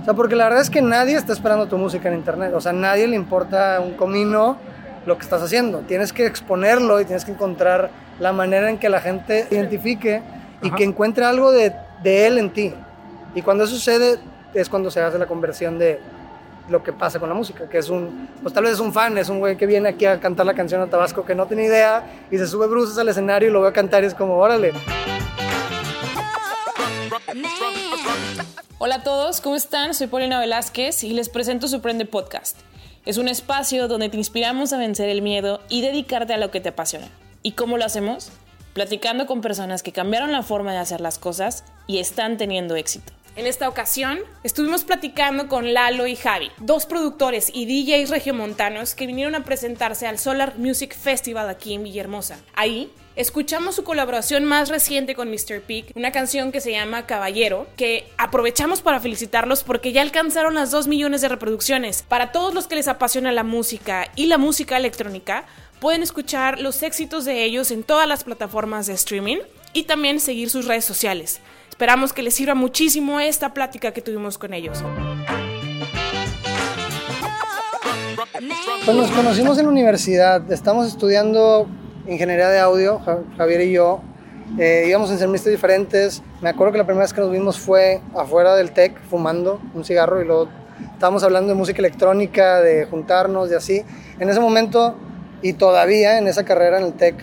O sea, porque la verdad es que nadie está esperando tu música en internet. O sea, a nadie le importa un comino lo que estás haciendo. Tienes que exponerlo y tienes que encontrar la manera en que la gente identifique y que encuentre algo de, de él en ti. Y cuando eso sucede es cuando se hace la conversión de lo que pasa con la música, que es un, pues tal vez es un fan, es un güey que viene aquí a cantar la canción a Tabasco que no tiene idea y se sube bruces al escenario y lo ve a cantar y es como, órale. Hola a todos, ¿cómo están? Soy Paulina Velázquez y les presento Suprende Podcast. Es un espacio donde te inspiramos a vencer el miedo y dedicarte a lo que te apasiona. ¿Y cómo lo hacemos? Platicando con personas que cambiaron la forma de hacer las cosas y están teniendo éxito. En esta ocasión estuvimos platicando con Lalo y Javi, dos productores y DJs regiomontanos que vinieron a presentarse al Solar Music Festival aquí en Villahermosa. Ahí escuchamos su colaboración más reciente con Mr. Peak, una canción que se llama Caballero, que aprovechamos para felicitarlos porque ya alcanzaron las 2 millones de reproducciones. Para todos los que les apasiona la música y la música electrónica, pueden escuchar los éxitos de ellos en todas las plataformas de streaming y también seguir sus redes sociales. Esperamos que les sirva muchísimo esta plática que tuvimos con ellos. Pues nos conocimos en la universidad, estamos estudiando ingeniería de audio, Javier y yo. Eh, íbamos en semestres diferentes. Me acuerdo que la primera vez que nos vimos fue afuera del TEC, fumando un cigarro y luego estábamos hablando de música electrónica, de juntarnos y así. En ese momento y todavía en esa carrera en el TEC,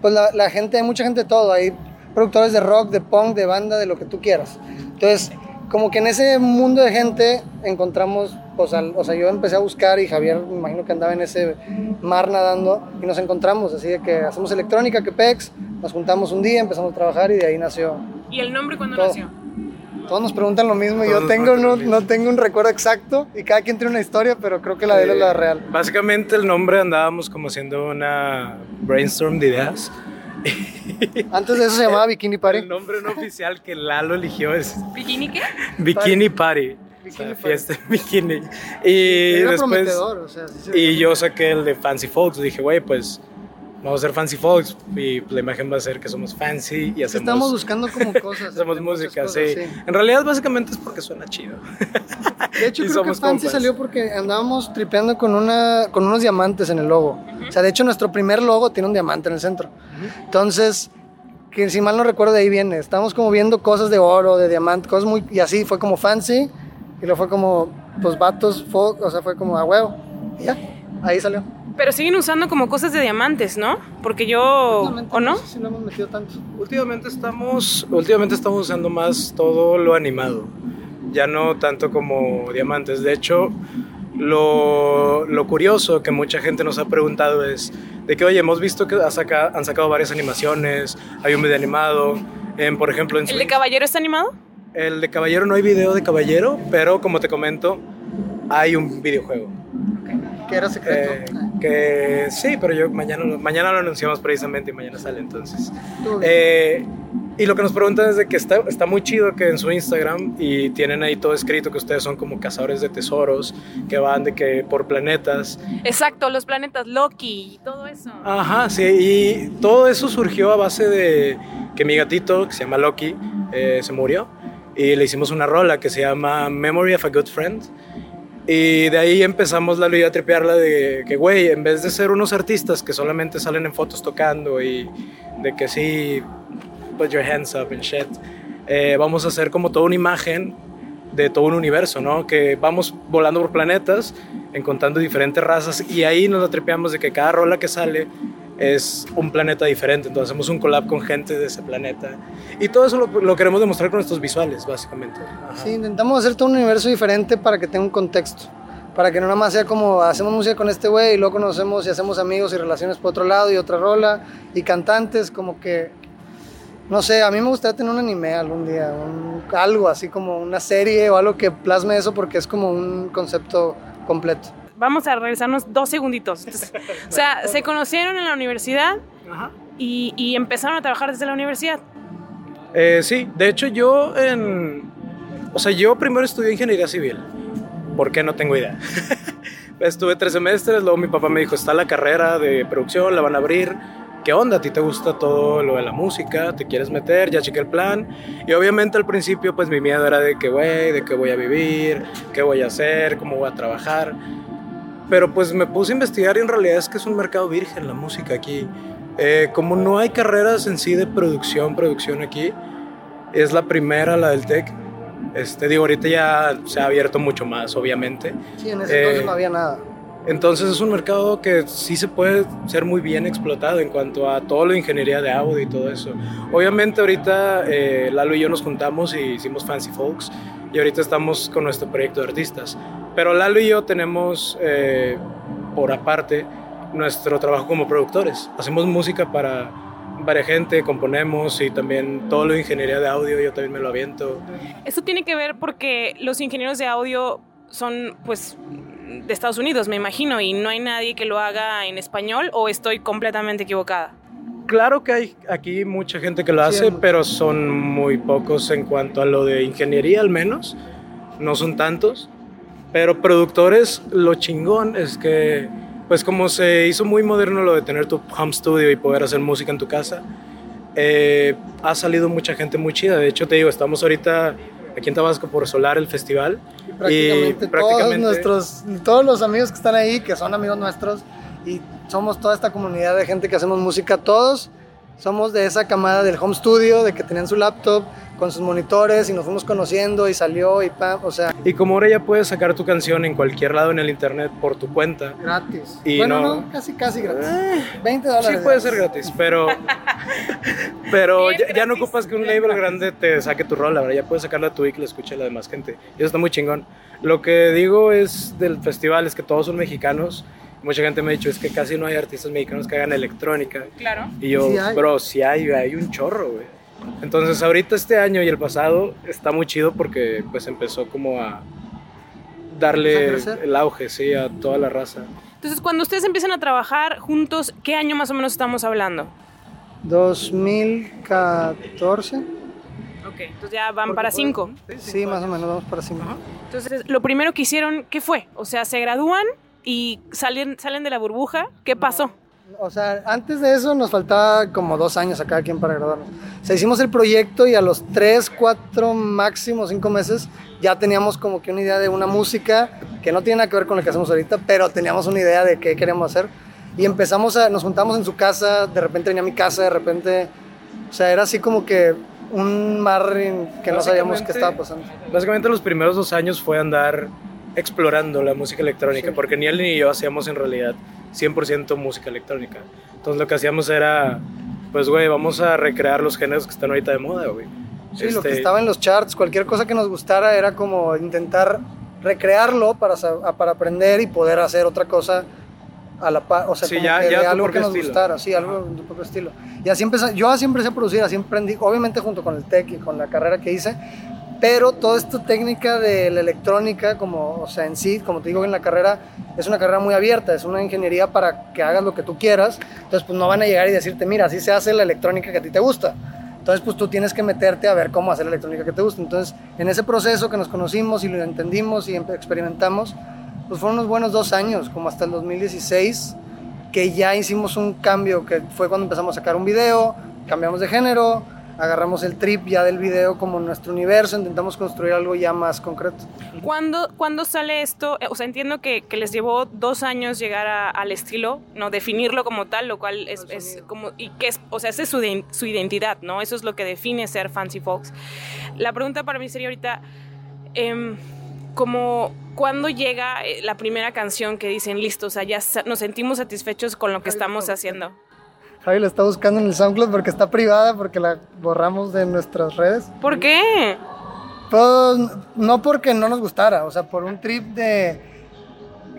pues la, la gente, hay mucha gente de todo. Hay productores de rock, de punk, de banda, de lo que tú quieras. Entonces, como que en ese mundo de gente encontramos, pues, o sea, yo empecé a buscar y Javier, me imagino que andaba en ese mar nadando y nos encontramos, así de que hacemos electrónica, que pex, nos juntamos un día, empezamos a trabajar y de ahí nació. ¿Y el nombre cuándo todo. nació? Todos nos preguntan lo mismo y Todos yo tengo, no, no tengo un recuerdo exacto y cada quien tiene una historia, pero creo que la de él es la real. Básicamente el nombre andábamos como haciendo una brainstorm de ideas. Antes de eso se llamaba Bikini Party. El nombre no oficial que Lalo eligió es ¿Bikini qué? Bikini Party. Sea, Bikini Party. fiesta en bikini. Y Era después o sea, sí y yo saqué el de Fancy Folks. Dije, güey, pues vamos a hacer Fancy Folks y la imagen va a ser que somos fancy y hacemos Estamos buscando como cosas. hacemos música, cosas, sí. En realidad básicamente es porque suena chido. De hecho, Y creo que Fancy compas. salió porque andábamos tripeando con, una, con unos diamantes en el logo. O sea, de hecho, nuestro primer logo tiene un diamante en el centro. Entonces, que si mal no recuerdo, de ahí viene. Estábamos como viendo cosas de oro, de diamante, cosas muy. Y así fue como Fancy. Y luego fue como, pues vatos, folk, o sea, fue como a huevo. Y ya, ahí salió. Pero siguen usando como cosas de diamantes, ¿no? Porque yo... ¿O no? sé si lo hemos metido tanto. Últimamente estamos, últimamente estamos usando más todo lo animado, ya no tanto como diamantes. De hecho, lo, lo curioso que mucha gente nos ha preguntado es de que, oye, hemos visto que ha saca- han sacado varias animaciones, hay un video animado, en, por ejemplo, en ¿El de Caballero está animado? El de Caballero no hay video de Caballero, pero como te comento, hay un videojuego. Que era secreto. Eh, que sí, pero yo mañana, lo- mañana lo anunciamos precisamente y mañana sale entonces. Eh, y lo que nos preguntan es de que está, está muy chido que en su Instagram y tienen ahí todo escrito que ustedes son como cazadores de tesoros, que van de que por planetas. Exacto, los planetas Loki y todo eso. Ajá, sí, y todo eso surgió a base de que mi gatito, que se llama Loki, eh, se murió y le hicimos una rola que se llama Memory of a Good Friend. Y de ahí empezamos la idea a tripearla de que, güey, en vez de ser unos artistas que solamente salen en fotos tocando y de que sí, put your hands up and shit, eh, vamos a hacer como toda una imagen de todo un universo, ¿no? Que vamos volando por planetas, encontrando diferentes razas y ahí nos la tripeamos de que cada rola que sale es un planeta diferente, entonces hacemos un collab con gente de ese planeta y todo eso lo, queremos demostrar con nuestros visuales, básicamente. Sí, intentamos hacer todo un universo diferente para que tenga un contexto. Para que no nada más sea como hacemos música con este güey y luego conocemos y hacemos amigos y relaciones por otro lado y otra rola y cantantes, como que. No sé, a mí me gustaría tener un anime algún día, algo así como una serie o algo que plasme eso porque es como un concepto completo. Vamos a regresarnos dos segunditos. Entonces, o sea, se conocieron en la universidad Ajá. y, y empezaron a trabajar desde la universidad. Eh, sí, de hecho yo en... O sea, yo primero estudié ingeniería civil. ¿Por qué? No tengo idea. Estuve tres semestres, luego mi papá me dijo, está la carrera de producción, la van a abrir, ¿qué onda? ¿A ti te gusta todo lo de la música? ¿Te quieres meter? Ya chequé el plan. Y obviamente al principio pues mi miedo era de que, güey, de qué voy a vivir, qué voy a hacer, cómo voy a trabajar. Pero pues me puse a investigar y en realidad es que es un mercado virgen la música aquí. Eh, como no hay carreras en sí de producción, producción aquí, es la primera, la del tech. Este, digo, ahorita ya se ha abierto mucho más, obviamente. Sí, en ese entonces Eh, no había nada. Entonces es un mercado que sí se puede ser muy bien explotado en cuanto a todo lo de ingeniería de audio y todo eso. Obviamente ahorita eh, Lalo y yo nos juntamos y hicimos Fancy Folks y ahorita estamos con nuestro proyecto de artistas. Pero Lalo y yo tenemos eh, por aparte nuestro trabajo como productores. Hacemos música para varias gente, componemos y también todo lo de ingeniería de audio yo también me lo aviento. Esto tiene que ver porque los ingenieros de audio son, pues, de Estados Unidos, me imagino, y no hay nadie que lo haga en español o estoy completamente equivocada. Claro que hay aquí mucha gente que lo hace, pero son muy pocos en cuanto a lo de ingeniería al menos. No son tantos. Pero productores, lo chingón es que, pues como se hizo muy moderno lo de tener tu home studio y poder hacer música en tu casa, eh, ha salido mucha gente muy chida. De hecho, te digo, estamos ahorita aquí en Tabasco por Solar, el festival. prácticamente, y prácticamente- todos nuestros, todos los amigos que están ahí, que son amigos nuestros, y somos toda esta comunidad de gente que hacemos música, todos somos de esa camada del home studio, de que tenían su laptop con sus monitores y nos fuimos conociendo y salió y pam, o sea, Y como ahora ya puedes sacar tu canción en cualquier lado en el internet por tu cuenta, gratis. Y bueno, no- no, casi, casi gratis. 20 dólares. Sí puede ser gratis, pero pero ya, ya no gratis, ocupas que un label gratis. grande te saque tu rola, ¿verdad? Ya puedes sacarla tú y que la escuche la demás gente. Y eso está muy chingón. Lo que digo es del festival es que todos son mexicanos. Mucha gente me ha dicho es que casi no hay artistas mexicanos que hagan electrónica. Claro. Y yo, Sí bro, sí hay, hay un chorro, güey. Entonces ahorita este año y el pasado está muy chido porque pues empezó como a darle el auge, sí, a toda la raza. Entonces, cuando ustedes empiezan a trabajar juntos, ¿qué año más o menos estamos hablando? 2014. Ok, entonces ya van para cinco. Sí, más o menos, vamos para 5. Entonces, lo primero que hicieron, ¿qué fue? O sea, se gradúan y salen, salen de la burbuja. ¿Qué pasó? O sea, antes de eso nos faltaba como dos años a cada quien para graduarnos. O sea, hicimos el proyecto y a los tres, cuatro, máximo cinco meses ya teníamos como que una idea de una música que no tiene nada que ver con lo que hacemos ahorita, pero teníamos una idea de qué queríamos hacer. Y empezamos a, nos juntamos en su casa, de repente venía a mi casa, de repente, o sea, era así como que un mar que no sabíamos qué estaba pasando. Básicamente los primeros dos años fue andar explorando la música electrónica, Sí. porque ni él ni yo hacíamos en realidad 100% música electrónica. Entonces lo que hacíamos era, pues güey, vamos a recrear los géneros que están ahorita de moda, güey. Sí, lo que Este, estaba en los charts, cualquier cosa que nos gustara era como intentar recrearlo para, para aprender y poder hacer otra cosa a la par, o sea, Sí, como ya- que ya de algo que nos estilo. gustara, sí, algo de tu propio estilo. Y así empecé, yo así empecé a producir, así emprendí, obviamente junto con el tech y con la carrera que hice, pero toda esta técnica de la electrónica, como, o sea, en sí, como te digo en la carrera, es una carrera muy abierta, es una ingeniería para que hagas lo que tú quieras, entonces pues no van a llegar y decirte, mira, así se hace la electrónica que a ti te gusta. Entonces, pues tú tienes que meterte a ver cómo hacer la electrónica que te gusta. Entonces, en ese proceso que nos conocimos y lo entendimos y experimentamos, pues fueron unos buenos dos años, como hasta el 2016, que ya hicimos un cambio, que fue cuando empezamos a sacar un video, cambiamos de género, agarramos el trip ya del video como nuestro universo, intentamos construir algo ya más concreto. ¿Cuándo, cuándo sale esto? Eh, O sea, entiendo que, que les llevó dos años llegar a- al estilo, no definirlo como tal, lo cual es, como y que es, o sea, esa es su, de- su identidad, ¿no? Eso es lo que define ser Fancy Folks. La pregunta para mí sería ahorita, em, como ¿cuándo llega eh, la primera canción que dicen listo, o sea, ya nos sentimos satisfechos con lo que estamos haciendo? Javi la está buscando en el SoundCloud porque está privada, porque la borramos de nuestras redes. ¿Por qué? Pues no porque no nos gustara, o sea, por un trip de...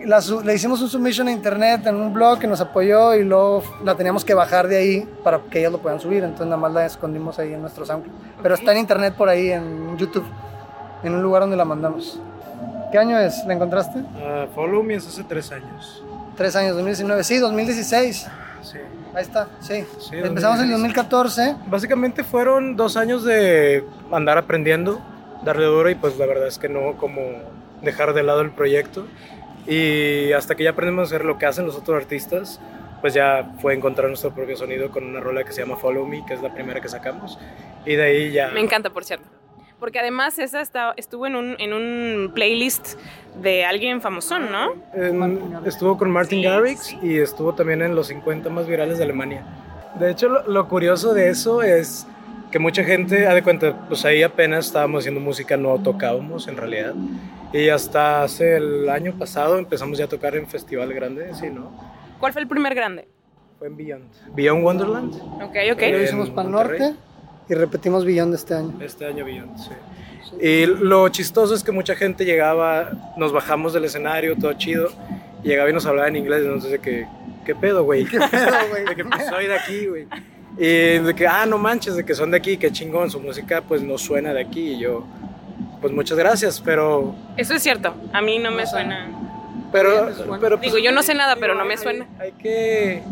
La le hicimos un submission a internet en un blog que nos apoyó y luego la teníamos que bajar de ahí para que ellos lo puedan subir, entonces nada más la escondimos ahí en nuestro SoundCloud. Pero está en internet por ahí, en YouTube, en un lugar donde la mandamos. ¿Qué año es? ¿La encontraste? ah, Follow Me es hace tres años. Tres años, 2019. Sí, 2016. Sí. Ahí está, sí. Sí, Empezamos en el 2014. Básicamente fueron dos años de andar aprendiendo, darle duro y pues la verdad es que no como dejar de lado el proyecto. Y hasta que ya aprendimos a hacer lo que hacen los otros artistas, pues ya fue encontrar nuestro propio sonido con una rola que se llama Follow Me, que es la primera que sacamos. Y de ahí ya... Me encanta, por cierto. Porque además esa está, estuvo en un, en un playlist de alguien famosón, ¿no? En, estuvo con Martin Sí, Garrix sí. y estuvo también en los 50 más virales de Alemania. De hecho, lo, lo curioso de eso es que mucha gente, ha de cuenta, pues ahí apenas estábamos haciendo música, no tocábamos en realidad. Y hasta hace el año pasado empezamos ya a tocar en festival grande, sí, ¿no? ¿Cuál fue el primer grande? Fue en Beyond. Beyond Wonderland. Ok, Lo ok. Eh, hicimos para el Monterrey. norte y repetimos Billón de este año. Este año Beyond, sí. Y lo chistoso es que mucha gente llegaba, nos bajamos del escenario, todo chido, y llegaba y nos hablaba en inglés, entonces de que, ¿qué pedo, güey? ¿Qué pedo, güey? de que pues soy de aquí, güey. Y de que, ah, no manches, de que son de aquí, qué chingón, su música pues no suena de aquí. Y yo, pues muchas gracias, pero... Eso es cierto. A mí no me suena. pero, pero pues, Digo, yo no sé nada, pero no me hay- suena. Hay, que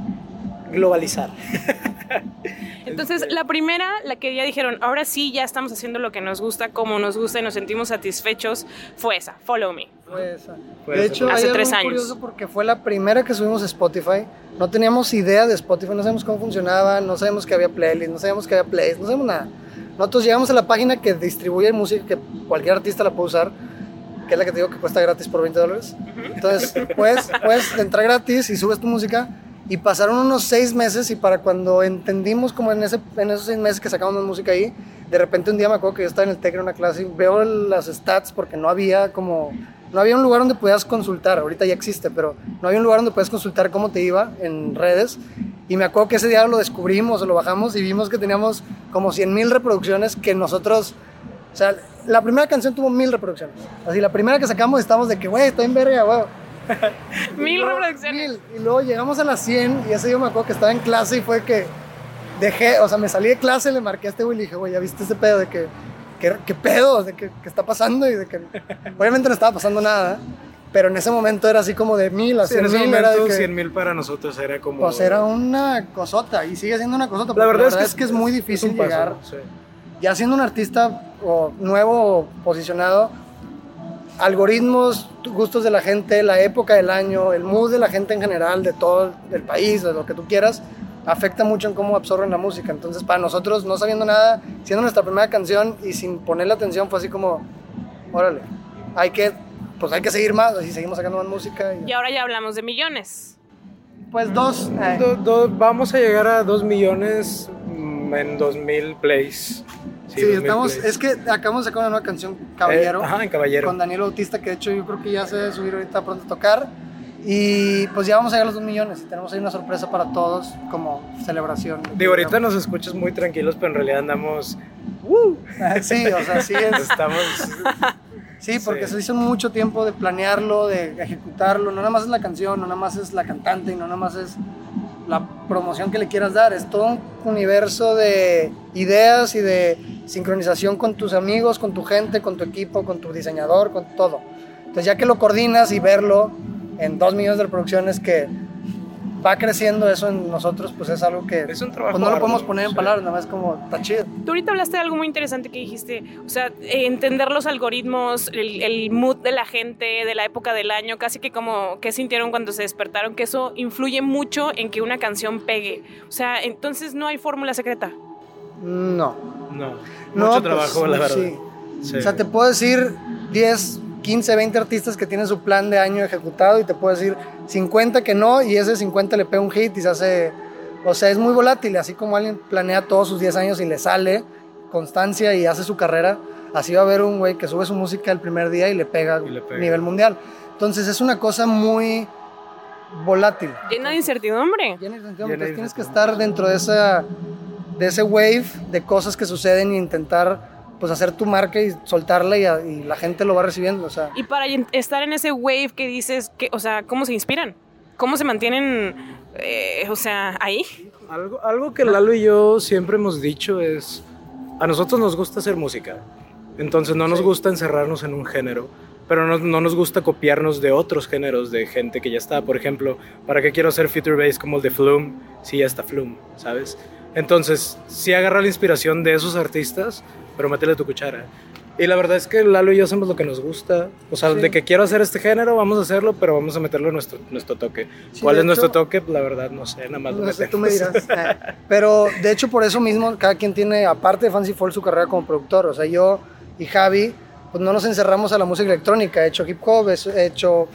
globalizar. Entonces, la primera, la que ya dijeron, ahora sí, ya estamos haciendo lo que nos gusta, como nos gusta y nos sentimos satisfechos, fue esa, Follow Me. Fue esa. Fue de esa. hecho, Hace hay tres muy años. curioso porque fue la primera que subimos a Spotify. No teníamos idea de Spotify, no sabíamos cómo funcionaba, no sabíamos que había playlist, no sabíamos que había plays, no sabíamos nada. Nosotros llegamos a la página que distribuye música que cualquier artista la puede usar, que es la que te digo que cuesta gratis por 20 dólares. Entonces, puedes, puedes entrar gratis y subes tu música. Y pasaron unos seis meses y para cuando entendimos como en, ese, en esos seis meses que sacamos música ahí, de repente un día me acuerdo que yo estaba en el TEC en una clase y veo las stats porque no había como, no había un lugar donde pudieras consultar, ahorita ya existe, pero no había un lugar donde puedas consultar cómo te iba en redes. Y me acuerdo que ese día lo descubrimos lo bajamos y vimos que teníamos como 100 mil reproducciones que nosotros, o sea, la primera canción tuvo mil reproducciones. Así, la primera que sacamos estábamos de que, güey, está en verga, güey. Mil Y luego- reproducciones. mil. Y luego llegamos a las 100 y ese día me acuerdo que estaba en clase y fue que dejé, o sea, me salí de clase, le marqué a este güey y le dije, güey, ¿ya viste ese pedo de que, que- qué pedo? De que, que está pasando y de que, obviamente no estaba pasando nada, pero en ese momento era así como de mil a Sí, en cien ese mil, era de momento que, 100 mil para nosotros era como... pues era una cosota y sigue siendo una cosota. La porque verdad, es, que, es muy difícil paso, llegar, sí. ya siendo un artista o nuevo o posicionado, algoritmos, gustos de la gente, la época del año, el mood de la gente en general, de todo el país, de lo que tú quieras, afecta mucho en cómo absorben la música. Entonces, para nosotros, no sabiendo nada, siendo nuestra primera canción y sin ponerle atención, fue así como, órale, hay que, pues hay que seguir más, así seguimos sacando más música. Y, Y ahora ya hablamos de millones. pues dos, eh, Do- do- vamos a llegar a 2 millones mm, en 2000 plays. Sí, 2000 estamos, es que acabamos de sacar una nueva canción, Caballero, Eh, ajá, en Caballero. con Daniel Bautista, que de hecho yo creo que ya se debe subir ahorita pronto a tocar. Y pues ya vamos a llegar a los 2 millones y tenemos ahí una sorpresa para todos como celebración. Digo, ahorita nos escuchas muy tranquilos, pero en realidad andamos... Sí, o sea, sí es. Estamos... Sí, porque Sí. se hizo mucho tiempo de planearlo, de ejecutarlo. No nada más es la canción, no nada más es la cantante y no nada más es la promoción que le quieras dar. Es todo un universo de ideas y de sincronización con tus amigos, con tu gente, con tu equipo, con tu diseñador, con todo. Entonces ya que lo coordinas y verlo en dos millones de reproducciones que va creciendo eso en nosotros, pues es algo que Es un trabajo pues no lo podemos poner en sí. palabras, nada más como está chido. Tú ahorita hablaste de algo muy interesante que dijiste, o sea, entender los algoritmos, el, el mood de la gente, de la época del año, casi que como qué sintieron cuando se despertaron, que eso influye mucho en que una canción pegue. O sea, entonces no hay fórmula secreta. No. No, No, mucho pues, trabajo, la verdad. sí. Sí. O sea, te puedo decir 10, 15, 20 artistas que tienen su plan de año ejecutado y te puedo decir 50 que no y ese 50 le pega un hit y se hace... O sea, es muy volátil, así como alguien planea todos sus 10 años y le sale constancia y hace su carrera, así va a haber un güey que sube su música el primer día y le pega a nivel mundial. Entonces es una cosa muy volátil. Llena de incertidumbre. Llena de incertidumbre. Llena de tienes que estar dentro de esa de ese wave de cosas que suceden e intentar pues hacer tu marca y soltarla y, a- y la gente lo va recibiendo, o sea, Y para estar en ese wave que dices, que, o sea, ¿cómo se inspiran? ¿Cómo se mantienen, eh, o sea, ahí? Algo, algo que Lalo y yo siempre hemos dicho es, a nosotros nos gusta hacer música, entonces no nos Sí. gusta encerrarnos en un género, pero no, no nos gusta copiarnos de otros géneros de gente que ya está. Por ejemplo, ¿para qué quiero hacer future bass como el de Flume? Si ya está Flume, ¿sabes? Entonces, sí agarra la inspiración de esos artistas, pero métele tu cuchara. Y la verdad es que Lalo y yo hacemos lo que nos gusta. O sea, de que quiero hacer este género, vamos a hacerlo, pero vamos a meterlo nuestro, nuestro toque. ¿Cuál es nuestro toque? La verdad, no sé, nada más no sé, tú me dirás. Eh, pero de hecho, por eso mismo, cada quien tiene, aparte de Fancy Fall, su carrera como productor. O sea, yo y Javi, pues no nos encerramos a la música electrónica. He hecho hip hop, he hecho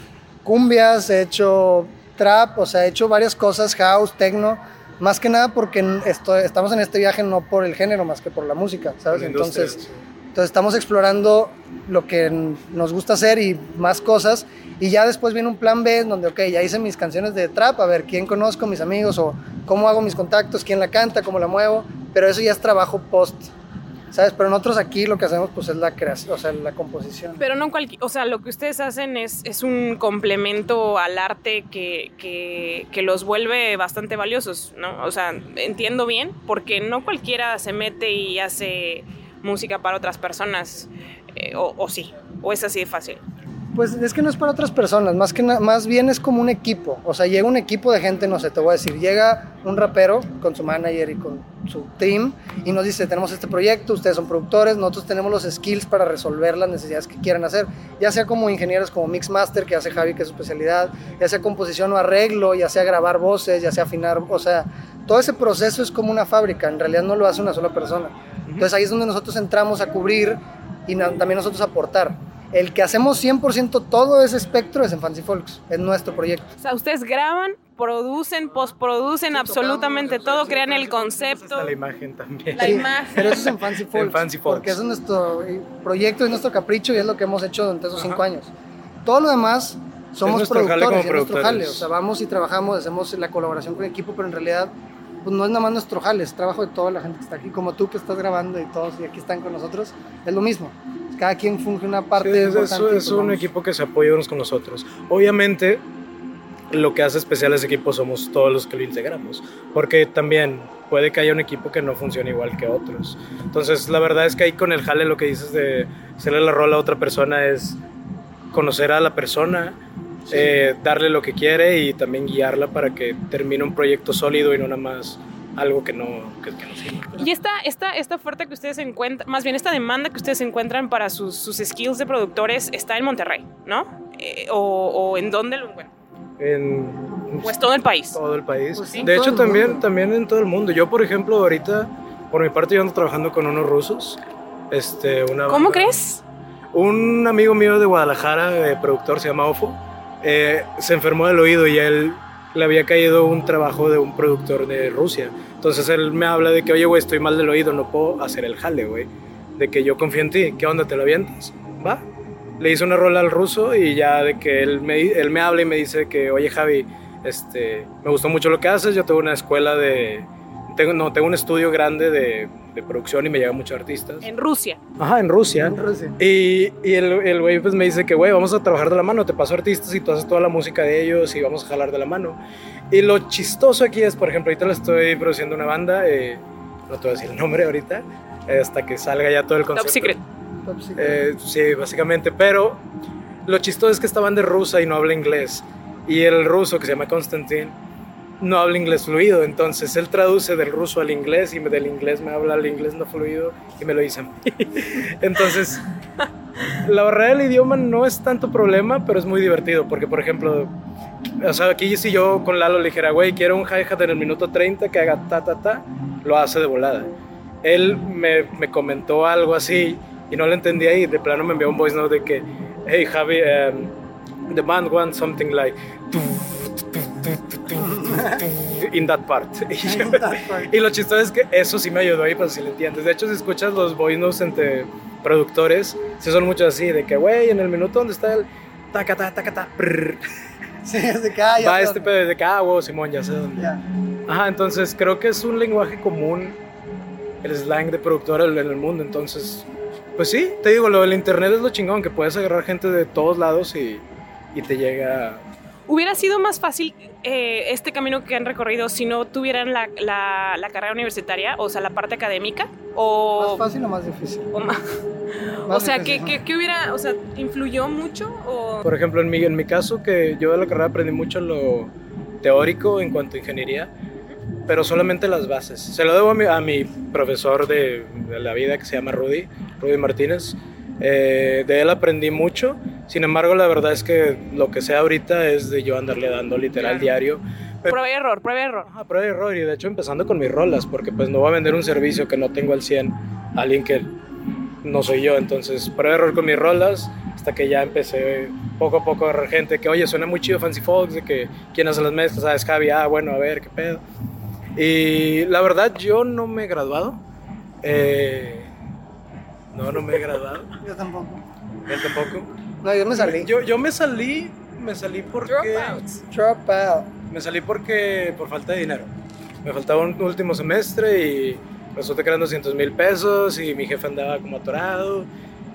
cumbias, he hecho trap, o sea, he hecho varias cosas, house, techno. Más que nada porque estamos en este viaje no por el género, más que por la música, ¿sabes? Entonces. Entonces estamos explorando lo que nos gusta hacer y más cosas. Y ya después viene un plan B donde, ok, ya hice mis canciones de trap, a ver quién conozco, mis amigos, o cómo hago mis contactos, quién la canta, cómo la muevo. Pero eso ya es trabajo post. ¿Sabes? Pero nosotros aquí lo que hacemos pues es la creación, o sea, la composición. Pero no cualquier, o sea, lo que ustedes hacen es, es un complemento al arte que, que, que, los vuelve bastante valiosos, ¿no? O sea, entiendo bien, porque no cualquiera se mete y hace música para otras personas, eh, o, sí, o es así de fácil. Pues es que no es para otras personas, más, que más bien es como un equipo. O sea, llega un equipo de gente, no sé, te voy a decir, llega un rapero con su manager y con su team y nos dice, tenemos este proyecto, ustedes son productores, nosotros tenemos los skills para resolver las necesidades que quieran hacer, ya sea como ingenieros como Mixmaster, que hace Javi, que es su especialidad, ya sea composición o arreglo, ya sea grabar voces, ya sea afinar, o sea, todo ese proceso es como una fábrica, en realidad no lo hace una sola persona. Entonces ahí es donde nosotros entramos a cubrir y también nosotros aportar. El que hacemos 100% todo ese espectro es en Fancy Folks, es nuestro proyecto. O sea, ustedes graban, producen, postproducen absolutamente todo, crean el concepto. la imagen también. La imagen. Pero eso es en Fancy Folks. Fancy Folks. Porque es nuestro proyecto, es nuestro capricho y es lo que hemos hecho durante esos cinco años. Todo lo demás somos productores, es nuestro jale. O sea, vamos y trabajamos, hacemos la colaboración con el equipo, pero en realidad pues no es nada más nuestro jale, es trabajo de toda la gente que está aquí, como tú que estás grabando y todos y aquí están con nosotros, es lo mismo. Cada quien funge una parte. Sí, es, es un equipo que se apoya unos con los otros. Obviamente, lo que hace especial a ese equipo somos todos los que lo integramos, porque también puede que haya un equipo que no funcione igual que otros. Entonces, la verdad es que ahí con el jale lo que dices de hacerle la rola a otra persona es conocer a la persona, eh, darle lo que quiere y también guiarla para que termine un proyecto sólido y no nada más algo que no, que, no sirva. Y esta, esta, esta oferta que ustedes encuentran, más bien esta demanda que ustedes encuentran para sus, sus skills de productores está en Monterrey, ¿no? Eh, o, en dónde lo encuentran? En, pues todo el país. Todo el país. Pues de hecho, también, también en todo el mundo. Yo, por ejemplo, ahorita, por mi parte, yo ando trabajando con unos rusos. Este, una ¿Cómo crees? Un amigo mío de Guadalajara, de productor, se llama Ofo eh, se enfermó del oído y a él le había caído un trabajo de un productor de Rusia. Entonces él me habla de que, oye, güey, estoy mal del oído, no puedo hacer el jale, güey. De que yo confío en ti, ¿qué onda, te lo avientas? Va. Le hice una rola al ruso y ya de que él me, él me habla y me dice que, oye, Javi, este, me gustó mucho lo que haces, yo tengo una escuela de... Tengo, no, tengo un estudio grande de de producción y me llegan muchos artistas. En Rusia. Ajá, en Rusia. Y, y el güey pues me dice que, güey, vamos a trabajar de la mano, te paso artistas y tú haces toda la música de ellos y vamos a jalar de la mano. Y lo chistoso aquí es, por ejemplo, ahorita le estoy produciendo una banda, eh, no te voy a decir el nombre ahorita, hasta que salga ya todo el concepto. Top Secret. Top secret. Eh, sí, básicamente, pero lo chistoso es que esta banda es rusa y no habla inglés. Y el ruso, que se llama Konstantin, no habla inglés fluido, entonces él traduce del ruso al inglés y del inglés me habla al inglés no fluido y me lo dice a mí. entonces, la barrera del idioma no es tanto problema, pero es muy divertido, porque por ejemplo, o sea, aquí si yo con Lalo le dijera, güey, quiero un hi-hat en el minuto 30 que haga ta, ta, ta, lo hace de volada. Él me, me comentó algo así y no lo entendía y de plano me envió un voice note de que, hey Javi, um, the band wants something like in that part. y lo chistoso es que eso sí me ayudó ahí, pues si le entiendes. De hecho, si escuchas los voice notes entre productores, sí son muchos así, de que, güey, en el minuto donde está el taca, taca, taca, taca, Sí, es de acá, Va este pedo de acá, wow, Simón, ya sé dónde. Ajá, entonces creo que es un lenguaje común el slang de productor en el mundo, entonces, pues sí, te digo, lo del internet es lo chingón, que puedes agarrar gente de todos lados y, y te llega ¿Hubiera sido más fácil eh, este camino que han recorrido si no tuvieran la, la, carrera universitaria, o sea, la parte académica? O, ¿Más fácil o más difícil? O, más, o sea, ¿qué, ¿qué, hubiera, o sea, influyó mucho? O? Por ejemplo, en mi, en mi caso, que yo de la carrera aprendí mucho lo teórico en cuanto a ingeniería, pero solamente las bases. Se lo debo a mi, a mi profesor de, de la vida que se llama Rudy, Rudy Martínez Eh, de él aprendí mucho. Sin embargo, la verdad es que lo que sé ahorita es de yo andarle dando literal diario. Pero, prueba y error, prueba y error. Ajá, prueba y error. Y de hecho empezando con mis rolas, porque pues no voy a vender un servicio que no tengo al 100 a alguien que no soy yo. Entonces, prueba y error con mis rolas, hasta que ya empecé poco a poco a agarrar gente que, oye, suena muy chido Fancy Fox, de que quién hace las mezclas, sabes, Javi, ah, bueno, a ver, qué pedo. Y la verdad, yo no me he graduado. Eh, no, no me he graduado. Yo tampoco. Él tampoco. No, yo me salí. Yo, yo me salí, me salí porque... Dropouts. Drop out. Me salí porque por falta de dinero. Me faltaba un último semestre y resulta que eran 200 mil pesos y mi jefe andaba como atorado.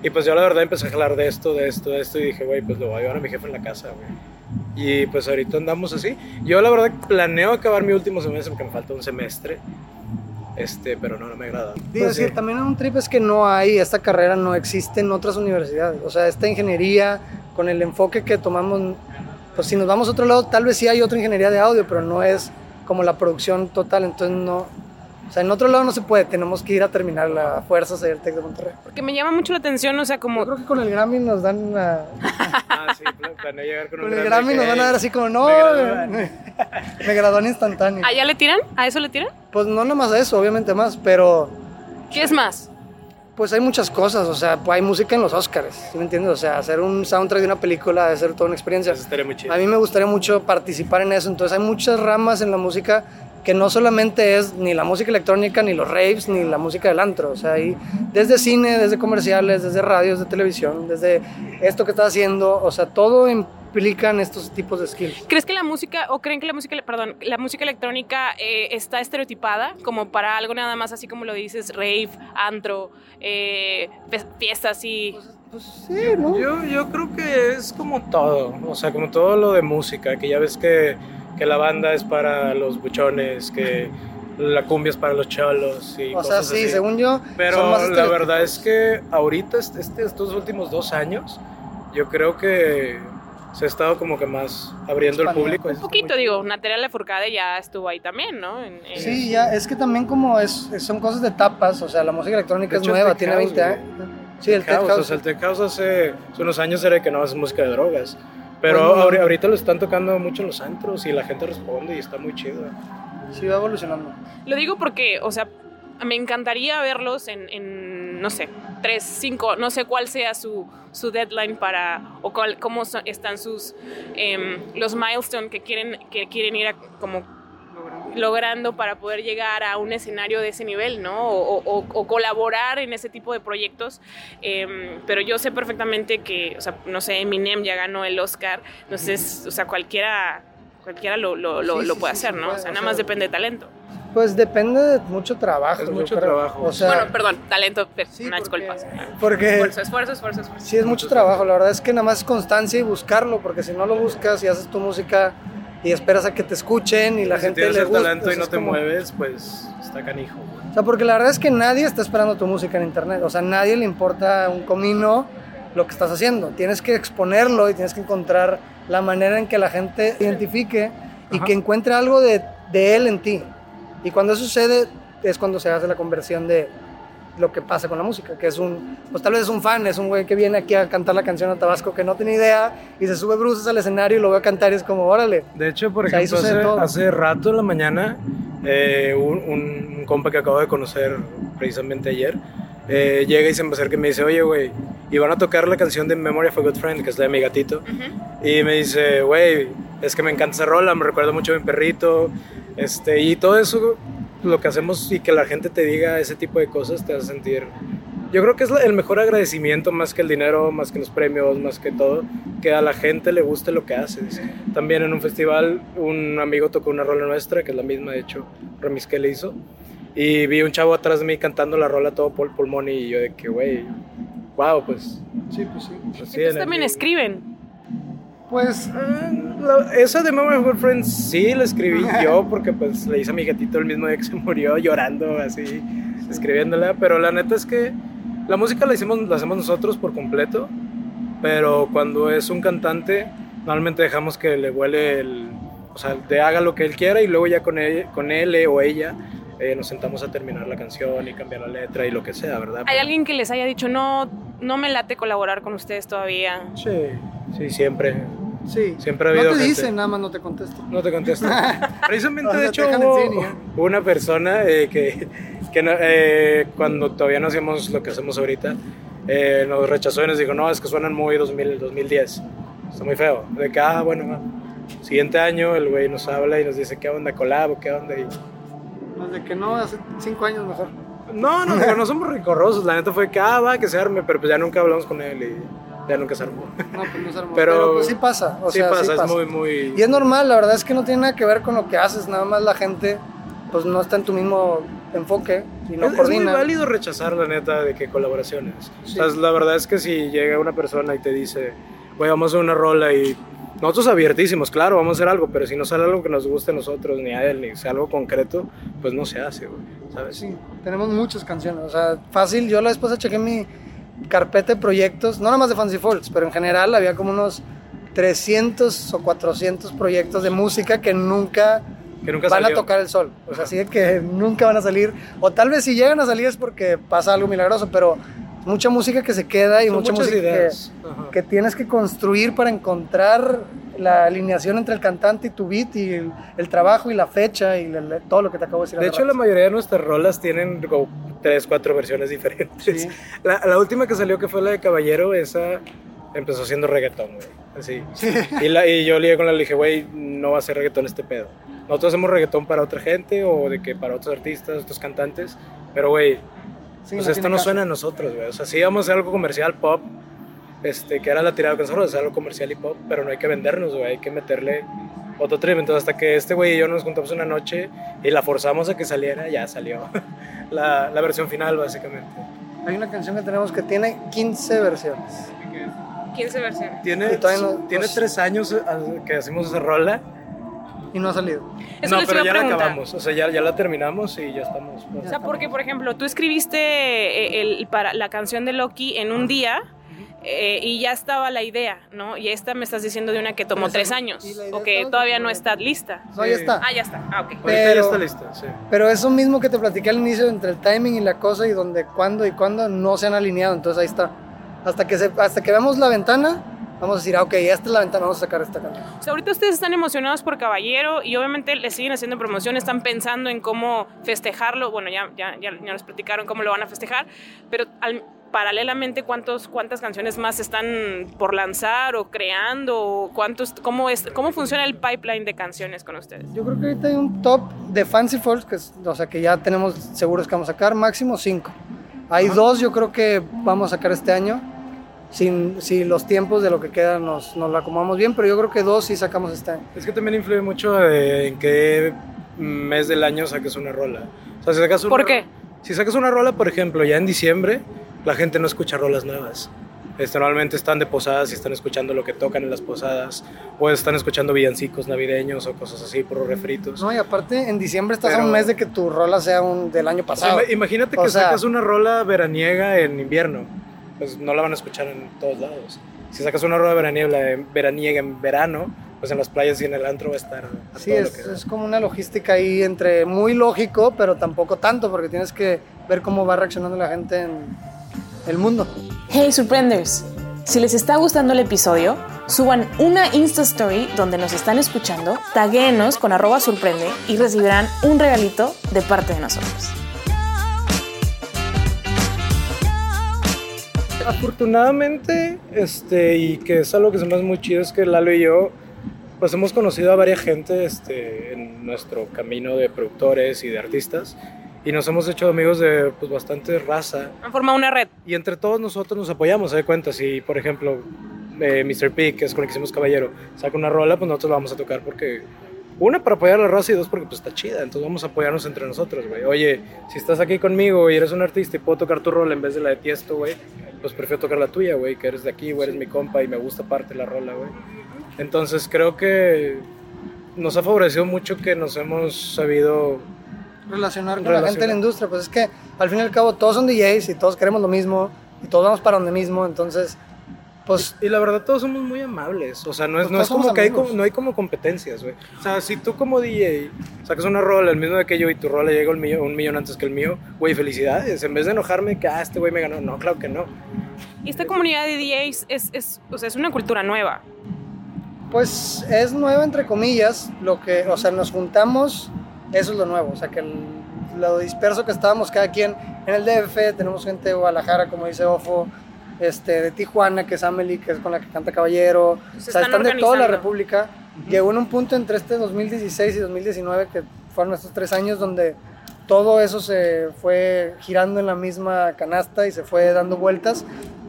Y pues yo la verdad empecé a jalar de esto, de esto, de esto y dije, güey, pues lo voy a llevar a mi jefe en la casa, güey. Y pues ahorita andamos así. Yo la verdad planeo acabar mi último semestre porque me falta un semestre. Este, pero no, no me agrada. Digo, Pues, sí, sí. también un trip es que no hay, esta carrera no existe en otras universidades. O sea, esta ingeniería, con el enfoque que tomamos, pues si nos vamos a otro lado, tal vez sí hay otra ingeniería de audio, pero no es como la producción total. Entonces, no. O sea, en otro lado no se puede, tenemos que ir a terminar la fuerza el Tec de Monterrey. Porque me llama mucho la atención, o sea, Yo como... creo que con el Grammy nos dan una. Ah, sí, pla- planeo llegar con, Con un el Grammy nos van a dar así como, no, me gradúan. instantáneo. ¿Allá le tiran? ¿A eso le tiran? Pues no nada más a eso, obviamente más, pero ¿Qué es más? pues hay muchas cosas, o sea, pues hay música en los Oscars, ¿sí me entiendes? O sea, hacer un soundtrack de una película debe ser toda una experiencia. Eso estaría muy chido. A mí me gustaría mucho participar en eso, entonces hay muchas ramas en la música que no solamente es ni la música electrónica, ni los raves, ni la música del antro, o sea, hay desde cine, desde comerciales, desde radios, de televisión, desde esto que estás haciendo, o sea, todo implican estos tipos de skills. ¿Crees que la música, o creen que la música, perdón, la música electrónica eh, está estereotipada como para algo nada más así como lo dices, rave, antro, eh, fiestas y... Pues sí, ¿no? Yo, yo creo que es como todo, o sea, como todo lo de música, que ya ves que, que la banda es para los buchones, que la cumbia es para los cholos y O sea, cosas sí, así. según yo, son Pero más la verdad es que ahorita, este, este- estos últimos dos años, yo creo que se ha estado como que más abriendo el público. Un poquito, digo, Natalia Lafourcade ya estuvo ahí también, ¿no? En- en- Sí, ya, es que también como es, son cosas de etapas, o sea, la música electrónica De es nueva, tiene house, 20 güey. años. Sí, el Tech House, house. O sea, el Tech House hace, hace unos años era que no es música de drogas. Pero ahorita lo están tocando mucho en los antros y la gente responde y está muy chido. Sí, va evolucionando. Lo digo porque, o sea, me encantaría verlos en, en, no sé, tres, cinco, no sé cuál sea su, su deadline para, o cuál, cómo son- están sus, em, los milestones que quieren, que quieren ir a, como logrando para poder llegar a un escenario de ese nivel, ¿no? O, o- o colaborar en ese tipo de proyectos. Em, pero yo sé perfectamente que, o sea, no sé, Eminem ya ganó el Oscar, entonces, o sea, cualquiera, cualquiera lo, lo, lo, Sí, lo sí, puede sí, hacer, ¿no? puede, o sea, o nada sea, más depende de talento. Pues depende de mucho trabajo. Es mucho trabajo. O sea, bueno, perdón, talento, per- sí, una porque- disculpa. porque Esfuerzo, esfuerzo, esfuerzo, esfuerzo. sí es mucho Mucho trabajo, la verdad es que nada más es constancia y buscarlo, porque si no lo buscas y haces tu música y esperas a que te escuchen y la si gente tienes le gusta. talento y no te como- mueves, pues está canijo. O sea, porque la verdad es que nadie está esperando tu música en internet. O sea, a nadie le importa un comino lo que estás haciendo. Tienes que exponerlo y tienes que encontrar la manera en que la gente identifique y Ajá. que encuentre algo de, de él en ti. Y cuando eso sucede es cuando se hace la conversión de lo que pasa con la música, que es un, pues tal vez es un fan, es un güey que viene aquí a cantar la canción a Tabasco que no tiene idea y se sube bruces al escenario y lo ve a cantar y es como, órale. De hecho, por O sea, ejemplo, hace, rato en la mañana, eh, un, un- un compa que acabo de conocer precisamente ayer, eh, llega y se me acerca y me dice, oye, güey, y van a tocar la canción de Memory of a Good Friend, que es la de mi gatito. Y me dice, güey, es que me encanta esa rola, me recuerda mucho a mi perrito. Este, y todo eso, lo que hacemos y que la gente te diga ese tipo de cosas te hace sentir... Yo creo que es el mejor agradecimiento más que el dinero, más que los premios, más que todo, que a la gente le guste lo que haces. También en un festival un amigo tocó una rola nuestra, que es la misma, de hecho, remix que le hizo. Y vi un chavo atrás de mí cantando la rola todo por pulmón y yo de que, güey, wow, pues... Sí, pues sí. pues sí, el- también escriben. Pues la- esa de Good Friends sí la escribí yo porque pues le hice a mi gatito el mismo día que se murió llorando así escribiéndola. Pero la neta es que la música la hicimos la hacemos nosotros por completo pero cuando es un cantante normalmente dejamos que le vuele el o sea te haga lo que él quiera y luego ya con él, con él o ella eh, nos sentamos a terminar la canción y cambiar la letra y lo que sea, ¿verdad? ¿Hay alguien que les haya dicho, no, no me late colaborar con ustedes todavía? Sí, sí, siempre. Sí. Siempre ha habido No te gente- dicen, nada más no te contesto. No te contesto. Precisamente, O sea, de hecho, hubo una persona eh, que, que no- eh, cuando todavía no hacíamos lo que hacemos ahorita, eh, nos rechazó y nos dijo, no, es que suenan muy 2000, 2010. Está muy feo. De que, ah, bueno, va. Siguiente año el güey nos habla y nos dice, ¿qué onda, colabo? ¿Qué onda? Y, Desde que no, hace cinco años mejor. no, no, digo, no somos ricorrosos. La neta fue que, ah, va, que se arme, pero pues ya nunca hablamos con él y ya nunca se armó. No, pues no se armó. Pero- Pero, pues sí pasa. O sí sea, pasa, sí es pasa. muy, muy... Y es normal, la verdad es que no tiene nada que ver con lo que haces, nada más la gente pues no está en tu mismo enfoque y no es, es muy válido rechazar la neta de que colaboraciones. Sí. O sea, la verdad es que si llega una persona y te dice, güey, vamos a una rola y nosotros abiertísimos, claro, vamos a hacer algo, pero si no sale algo que nos guste a nosotros, ni a él, ni sea algo concreto, pues no se hace, güey, ¿sabes? Sí, tenemos muchas canciones, o sea, fácil, yo la vez pasada chequé mi carpeta de proyectos, no nada más de Fancy Folks, pero en general había como unos 300 o 400 proyectos de música que nunca Que nunca van salió. a tocar el sol. O sea, así que nunca van a salir. O tal vez si llegan a salir es porque pasa algo milagroso, pero mucha música que se queda y Son mucha música que, que tienes que construir para encontrar la alineación entre el cantante y tu beat y el, el trabajo y la fecha y la- la- todo lo que te acabo de decir. De hecho, la rato. mayoría de nuestras rolas tienen como tres, cuatro versiones diferentes. Sí. La, la última que salió, que fue la de Caballero, esa empezó siendo reggaetón, güey. Así. Y, la, y yo lié con la le dije, güey, no va a ser reggaetón este pedo. Nosotros hacemos reggaetón para otra gente o de que para otros artistas, otros cantantes. Pero, güey, Sí, pues no esto no caso. suena a nosotros, güey. O sea, sí vamos a hacer algo comercial pop, este, que era la tirada que nosotros, hacer algo comercial y pop, pero no hay que vendernos, güey. Hay que meterle otro trip. Entonces, hasta que este güey y yo nos juntamos una noche y la forzamos a que saliera, ya salió. la, la versión final, básicamente. Hay una canción que tenemos que tiene 15 versiones. 15 versiones. Tiene, no- tiene pues- tres años que hacemos esa rola. Y no ha salido. Eso no, pero ya la acabamos. O sea, ya, ya la terminamos y ya estamos. pues. O sea, porque, por ejemplo, tú escribiste eh, el, para la canción de Loki en un día eh, y ya estaba la idea, ¿no? Y esta me estás diciendo de una que tomó tres años o que todavía no está lista. No, ya está. Ah, ya está. Ah, ok. Ya pero- está lista, sí. Pero eso mismo que te platiqué al inicio entre el timing y la cosa y donde cuándo y cuándo no se han alineado. Entonces ahí está. Hasta que, se, hasta que veamos la ventana, vamos a decir, ah, ok, esta es la ventana, vamos a sacar esta canción. O sea, ahorita ustedes están emocionados por Caballero y obviamente le siguen haciendo promoción, están pensando en cómo festejarlo. Bueno, ya, ya, ya, ya nos platicaron cómo lo van a festejar, pero al- paralelamente, ¿cuántos, ¿cuántas canciones más están por lanzar o creando? O ¿Cuántos, cómo, es, ¿Cómo funciona el pipeline de canciones con ustedes? Yo creo que ahorita hay un top de Fancy Folks, que es- o sea, que ya tenemos seguros que vamos a sacar, máximo cinco. Hay dos, yo creo que vamos a sacar este año. Sin, si los tiempos de lo que queda nos, nos lo acomodamos bien, pero yo creo que dos sí sacamos este año. Es que también influye mucho en qué mes del año saques una rola. O sea, si sacas una ¿Por qué? Si sacas una rola, por ejemplo, ya en diciembre, la gente no escucha rolas nuevas. Este, normalmente están de posadas y están escuchando lo que tocan en las posadas, o están escuchando villancicos navideños o cosas así, por refritos. No, y aparte en diciembre estás a Pero- un mes de que tu rola sea un del año O sea, pasado. ima- imagínate O que sea- sacas una rola veraniega en invierno, pues no la van a escuchar en todos lados. Si sacas una rola veraniega, veraniega en verano, pues en las playas y en el antro va a estar a Sí, todo es, lo que da. es como una logística ahí entre muy lógico, pero tampoco tanto, porque tienes que ver cómo va reaccionando la gente en el mundo. Hey Surprenders, si les está gustando el episodio, suban una Insta Story donde nos están escuchando, taguéenos con arroba sorprende y recibirán un regalito de parte de nosotros. Afortunadamente, este, y que es algo que se me hace muy chido, es que Lalo y yo, pues hemos conocido a varias gente este, en nuestro camino de productores y de artistas, y nos hemos hecho amigos de pues, bastante raza, Han formado una red. y entre todos nosotros nos apoyamos, se da cuenta, si por ejemplo eh, Mr. P, que es con el que hicimos Caballero, saca una rola, pues nosotros la vamos a tocar porque, una, para apoyar a la raza y dos, porque pues está chida, entonces vamos a apoyarnos entre nosotros, güey. Oye, si estás aquí conmigo y eres un artista y puedo tocar tu rola en vez de la de Tiesto, güey, pues prefiero tocar la tuya, güey, que eres de aquí, güey, eres mi compa y me gusta parte la rola, güey. Entonces creo que nos ha favorecido mucho que nos hemos sabido Relacionar con la gente de la Relacionar. industria, pues es que al fin y al cabo todos son DJs y todos queremos lo mismo y todos vamos para donde mismo, entonces pues Y la verdad todos somos muy amables, o sea, no es, Pues no es como que hay, como- no hay como competencias, güey. O sea, si tú como DJ sacas una rola el mismo de que yo y tu rola llega un millón, un millón antes que el mío, güey, felicidades. En vez de enojarme que, ah, este güey me ganó, no, claro que no. Y esta comunidad de DJs es, es, o sea, es una cultura nueva. Pues es nuevo entre comillas, lo que, o sea, nos juntamos, eso es lo nuevo, o sea, que el- lo disperso que estábamos cada quien en el DF, tenemos gente de Guadalajara, como dice Ofo, este, de Tijuana, que es Amelie, que es con la que canta Caballero, Se o sea, están están de toda la. República. Llegó en un punto entre este 2016 y 2019, que fueron estos tres años donde todo eso se fue girando en la misma canasta y se fue dando vueltas.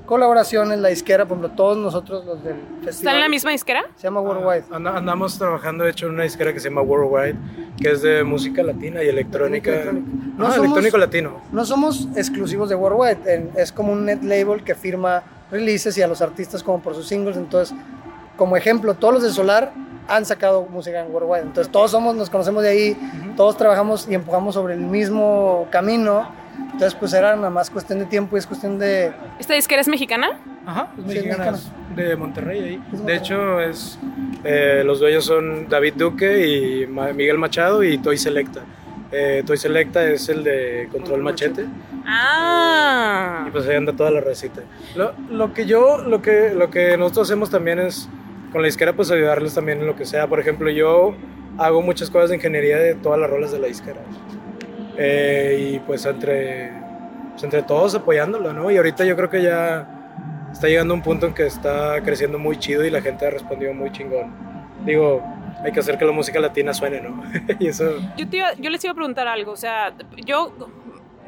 Colaboraciones, la disquera, por ejemplo, todos nosotros los del festival. ¿Están en la misma disquera? Se llama Worldwide. Ah, anda- andamos trabajando, de hecho, en una disquera que se llama Worldwide, que es de música latina y electrónica. Electrónica. No, No somos- electrónico latino. No somos exclusivos de Worldwide, en- es como un net label que firma releases y a los artistas como por sus singles. Entonces, como ejemplo, todos los de Solar han sacado música en Worldwide. Entonces, todos somos, nos conocemos de ahí, todos trabajamos y empujamos sobre el mismo camino. Entonces, pues era nada más cuestión de tiempo y es cuestión de... ¿Esta disquera es mexicana? Ajá, es Sí, es mexicana, mexicana. es de Monterrey ahí. Es De hecho, es eh, los dueños son David Duque y Ma- Miguel Machado y Toy Selecta. Eh, Toy Selecta es el de Control Machete Ah. y pues ahí anda toda la receta. Lo, lo que yo, lo que, lo que nosotros hacemos también es con la disquera pues ayudarles también en lo que sea. Por ejemplo, yo hago muchas cosas de ingeniería de todas las rolas de la disquera. Eh, y pues entre, pues entre todos apoyándolo, ¿no? Y ahorita yo creo que ya está llegando un punto en que está creciendo muy chido y la gente ha respondido muy chingón. Digo, hay que hacer que la música latina suene, ¿no? y eso... Yo, te iba- yo les iba a preguntar algo, o sea, yo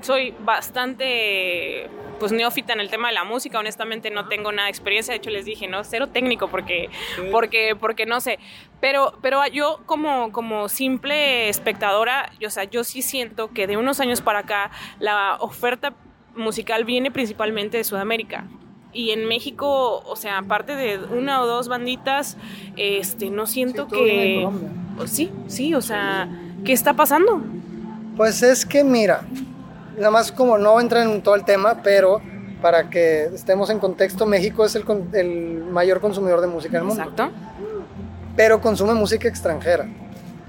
soy bastante pues neófita en el tema de la música, honestamente no tengo nada de experiencia, de hecho les dije, no, cero técnico porque porque porque no sé, pero pero yo como como simple espectadora, yo, o sea, yo sí siento que de unos años para acá la oferta musical viene principalmente de Sudamérica. Y en México, o sea, aparte de una o dos banditas, este, no siento Sí, que... Sí, sí, o sea, ¿qué está pasando? Pues es que mira, nada más como no entra en todo el tema, pero para que estemos en contexto, México es el, el mayor consumidor de música del mundo. Exacto. pero consume música extranjera.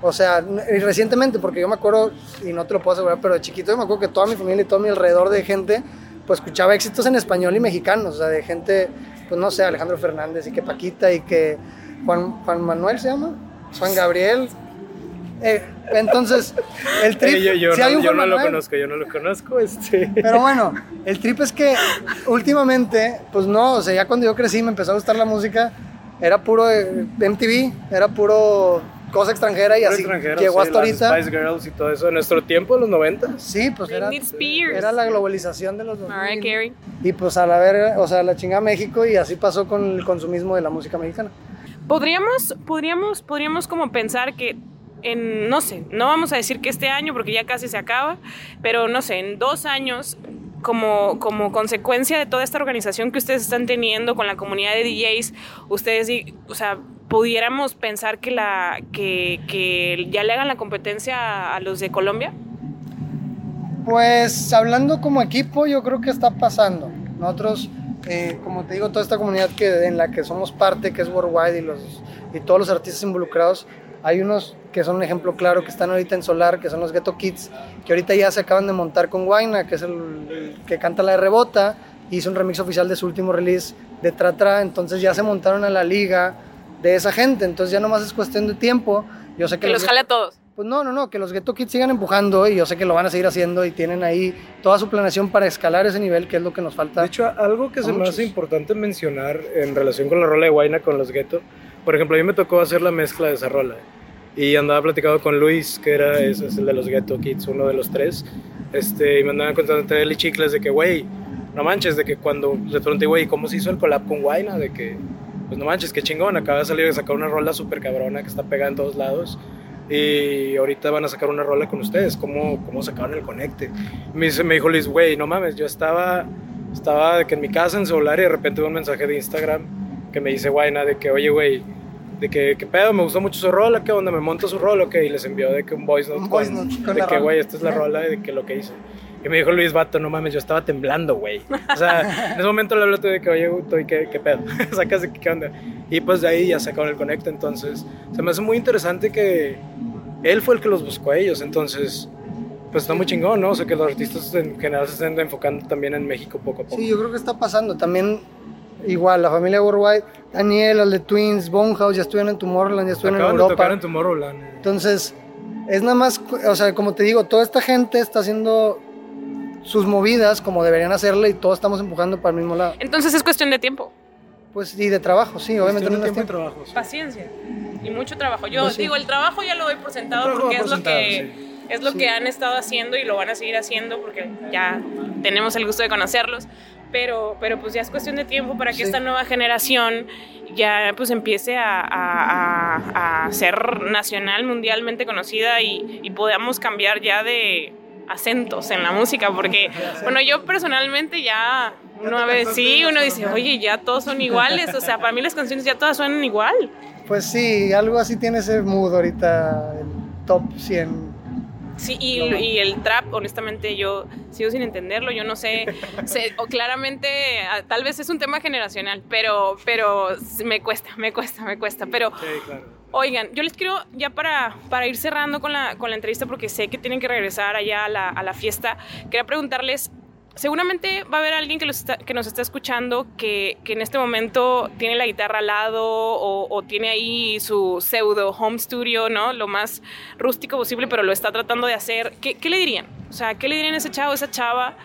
O sea, y recientemente, porque yo me acuerdo, y no te lo puedo asegurar, pero de chiquito yo me acuerdo que toda mi familia y todo mi alrededor de gente, pues escuchaba éxitos en español y mexicanos, o sea, de gente, pues no sé, Alejandro Fernández y que Paquita y que Juan, Juan Manuel se llama, Juan Gabriel. Eh, entonces, el trip, Eh, yo yo sí no, hay un yo Juan no lo Manuel, conozco, yo no lo conozco. Este. pero bueno, el trip es que últimamente, pues no, o sea, ya cuando yo crecí me empezó a gustar la música, era puro eh, MTV, era puro cosa extranjera y Puro así llegó sí, hasta las ahorita. Spice Girls y todo eso. En nuestro tiempo, en los 90. Sí, pues era, era la globalización de los 2000. Mariah Carey. Y pues a la verga, o sea, la chingada México y así pasó con el consumismo de la música mexicana. Podríamos, podríamos, podríamos como pensar que en, no sé, no vamos a decir que este año porque ya casi se acaba, pero no sé, en dos años, como, como consecuencia de toda esta organización que ustedes están teniendo con la comunidad de DJs, ustedes, o sea, pudiéramos pensar que, la, que, que ya le hagan la competencia a, a los de Colombia. Pues hablando como equipo, yo creo que está pasando. Nosotros, eh, como te digo, toda esta comunidad que, en la que somos parte, que es Worldwide y, los, y todos los artistas involucrados, hay unos que son un ejemplo claro que están ahorita en Solar, que son los Ghetto Kids, que ahorita ya se acaban de montar con Guayna, que es el, que canta la de Rebota, hizo un remix oficial de su último release de Tra Tra, entonces ya se montaron a la liga de esa gente, entonces ya nomás es cuestión de tiempo. Yo sé que, Que los jale a todos. pues no, no, no, que los Ghetto Kids sigan empujando y yo sé que lo van a seguir haciendo y tienen ahí toda su planeación para escalar ese nivel, que es lo que nos falta. De hecho, algo que se me muchos. hace importante mencionar en relación con la rola de Guayna con los Ghetto, por ejemplo, a mí me tocó hacer la mezcla de esa rola y andaba platicando con Luis, que era es el de los Ghetto Kids, uno de los tres, este, y me andaban contando entre él y Chicles de que, güey, no manches, de que cuando le pregunté, güey, ¿cómo se hizo el collab con Guayna? De que, pues no manches, qué chingón, acaba de salir de sacar una rola súper cabrona que está pegada en todos lados. Y ahorita van a sacar una rola con ustedes. ¿Cómo, cómo sacaron el conecte? Me, dice, me dijo Luis, güey, no mames, yo estaba, estaba de que en mi casa en celular y de repente un mensaje de Instagram que me dice Guayna de que, oye, güey, de que, ¿qué pedo? Me gustó mucho su rola, ¿qué onda? ¿Me monto su rola? Ok, y les envió de que un voice note. Un voice con- note con de que, güey, esta es la rola de que lo que hice. Y me dijo Luis Vato, no mames, yo estaba temblando, güey. O sea, en ese momento le hablé de que, oye, estoy, ¿qué, qué pedo? Sacas de qué onda. Y pues de ahí ya sacaron el conecto. Entonces, se me hace muy interesante que él fue el que los buscó a ellos. Entonces, pues está muy chingón, ¿no? O sea, que los artistas en general se estén enfocando también en México poco a poco. Sí, yo creo que está pasando. También, igual, la familia Worldwide, Daniel, el de Twins, Bonehouse, ya estuvieron en Tomorrowland, ya estuvieron Acaban en de Europa. tocar en Tomorrowland. Entonces, es nada más, o sea, como te digo, toda esta gente está haciendo sus movidas como deberían hacerle y todos estamos empujando para el mismo lado. Entonces es cuestión de tiempo, Pues, y de trabajo, sí, obviamente Tiene no es tiempo y tiempo. trabajo. sí. paciencia y mucho trabajo. Yo Pues sí. digo, el trabajo ya lo doy por sentado porque va es por lo que sentado, es lo Sí. que han estado haciendo y lo van a seguir haciendo porque ya tenemos el gusto de conocerlos. Pero, pero pues ya es cuestión de tiempo para que Sí. esta nueva generación ya pues empiece a, a- a- a ser nacional, mundialmente conocida y, y podamos cambiar ya de acentos en la música porque bueno yo personalmente ya uno a veces sí uno dice oye ya todos son iguales o sea para mí las canciones ya todas suenan igual Pues sí, algo así tiene ese mood ahorita, el top 100. Sí, y, y el trap, honestamente, yo sigo sin entenderlo. Yo no sé, sé- o claramente, ah, tal vez es un tema generacional, pero, pero me cuesta, me cuesta, me cuesta. Pero, Sí, claro. oigan, yo les quiero, ya para, para ir cerrando con la, con la entrevista, porque sé que tienen que regresar allá a la, a la fiesta, quería preguntarles. Seguramente va a haber alguien que, nos está escuchando que, en este momento tiene la guitarra al lado o, tiene ahí su pseudo home studio, ¿no? Lo más rústico posible, pero lo está tratando de hacer. ¿Qué, le dirían? O sea, ¿qué le dirían a ese chavo, esa chava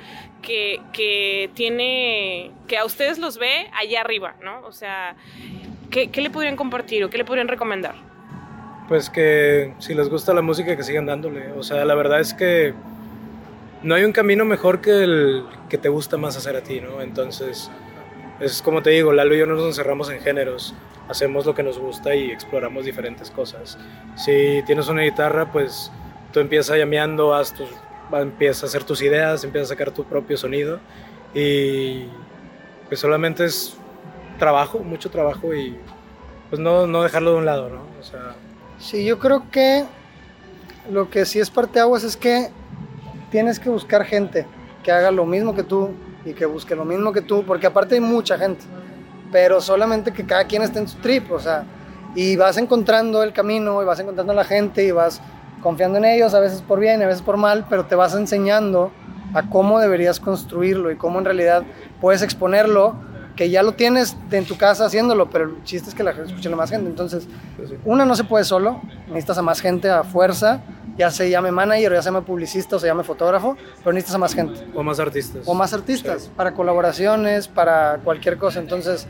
que, que tiene, que a ustedes los ve allá arriba, ¿no? O sea, ¿qué, qué le podrían compartir o qué le podrían recomendar? Pues que si les gusta la música, que sigan dándole. O sea, la verdad es que no hay un camino mejor que el que te gusta más hacer a ti, ¿no? Entonces, es como te digo, Lalo y yo no nos encerramos en géneros. Hacemos lo que nos gusta y exploramos diferentes cosas. Si tienes una guitarra, pues tú empiezas llameando, haz tus, empiezas a hacer tus ideas, empiezas a sacar tu propio sonido y pues solamente es trabajo, mucho trabajo y pues no, no dejarlo de un lado, ¿no? O sea, Sí, yo creo que lo que sí es parte aguas es que tienes que buscar gente que haga lo mismo que tú y que busque lo mismo que tú, porque aparte hay mucha gente, pero solamente que cada quien esté en su trip, o sea, y vas encontrando el camino y vas encontrando a la gente y vas confiando en ellos, a veces por bien, a veces por mal, pero te vas enseñando a cómo deberías construirlo y cómo en realidad puedes exponerlo, que ya lo tienes en tu casa haciéndolo, pero el chiste es que la gente escuche a más gente, entonces una no se puede solo, necesitas a más gente a fuerza, ya se llame manager, ya se llame publicista o se llame fotógrafo, pero necesitas a más gente. O más artistas. O más artistas, para colaboraciones, para cualquier cosa. Entonces,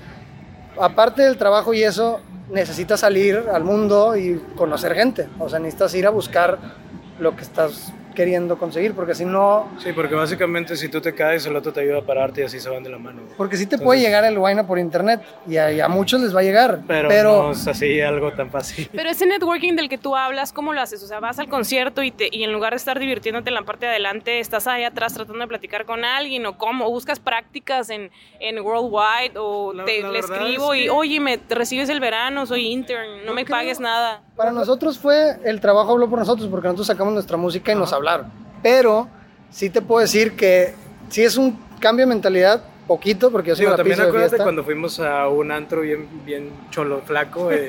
aparte del trabajo y eso, necesitas salir al mundo y conocer gente. O sea, necesitas ir a buscar lo que estás queriendo conseguir, porque si no, Sí, porque básicamente si tú te caes, el otro te ayuda a pararte y así se van de la mano. porque sí te puede llegar el Guayna por internet y a, y a muchos les va a llegar, Pero, pero, no es así algo tan fácil. Pero ese networking del que tú hablas, ¿cómo lo haces? O sea, vas al concierto y, te, y en lugar de estar divirtiéndote en la parte de adelante, estás ahí atrás tratando de platicar con alguien o cómo, o buscas prácticas en, en Worldwide o La- te, la le escribo es y, oye, me recibes el verano, soy intern, no me creo- pagues nada. Para nosotros fue el trabajo habló por nosotros porque nosotros sacamos nuestra música y nos hablaron. Pero sí te puedo decir que sí es un cambio de mentalidad, poquito, porque yo soy Digo, la también de acuérdate fiesta. cuando fuimos a un antro bien, bien cholo, flaco, eh,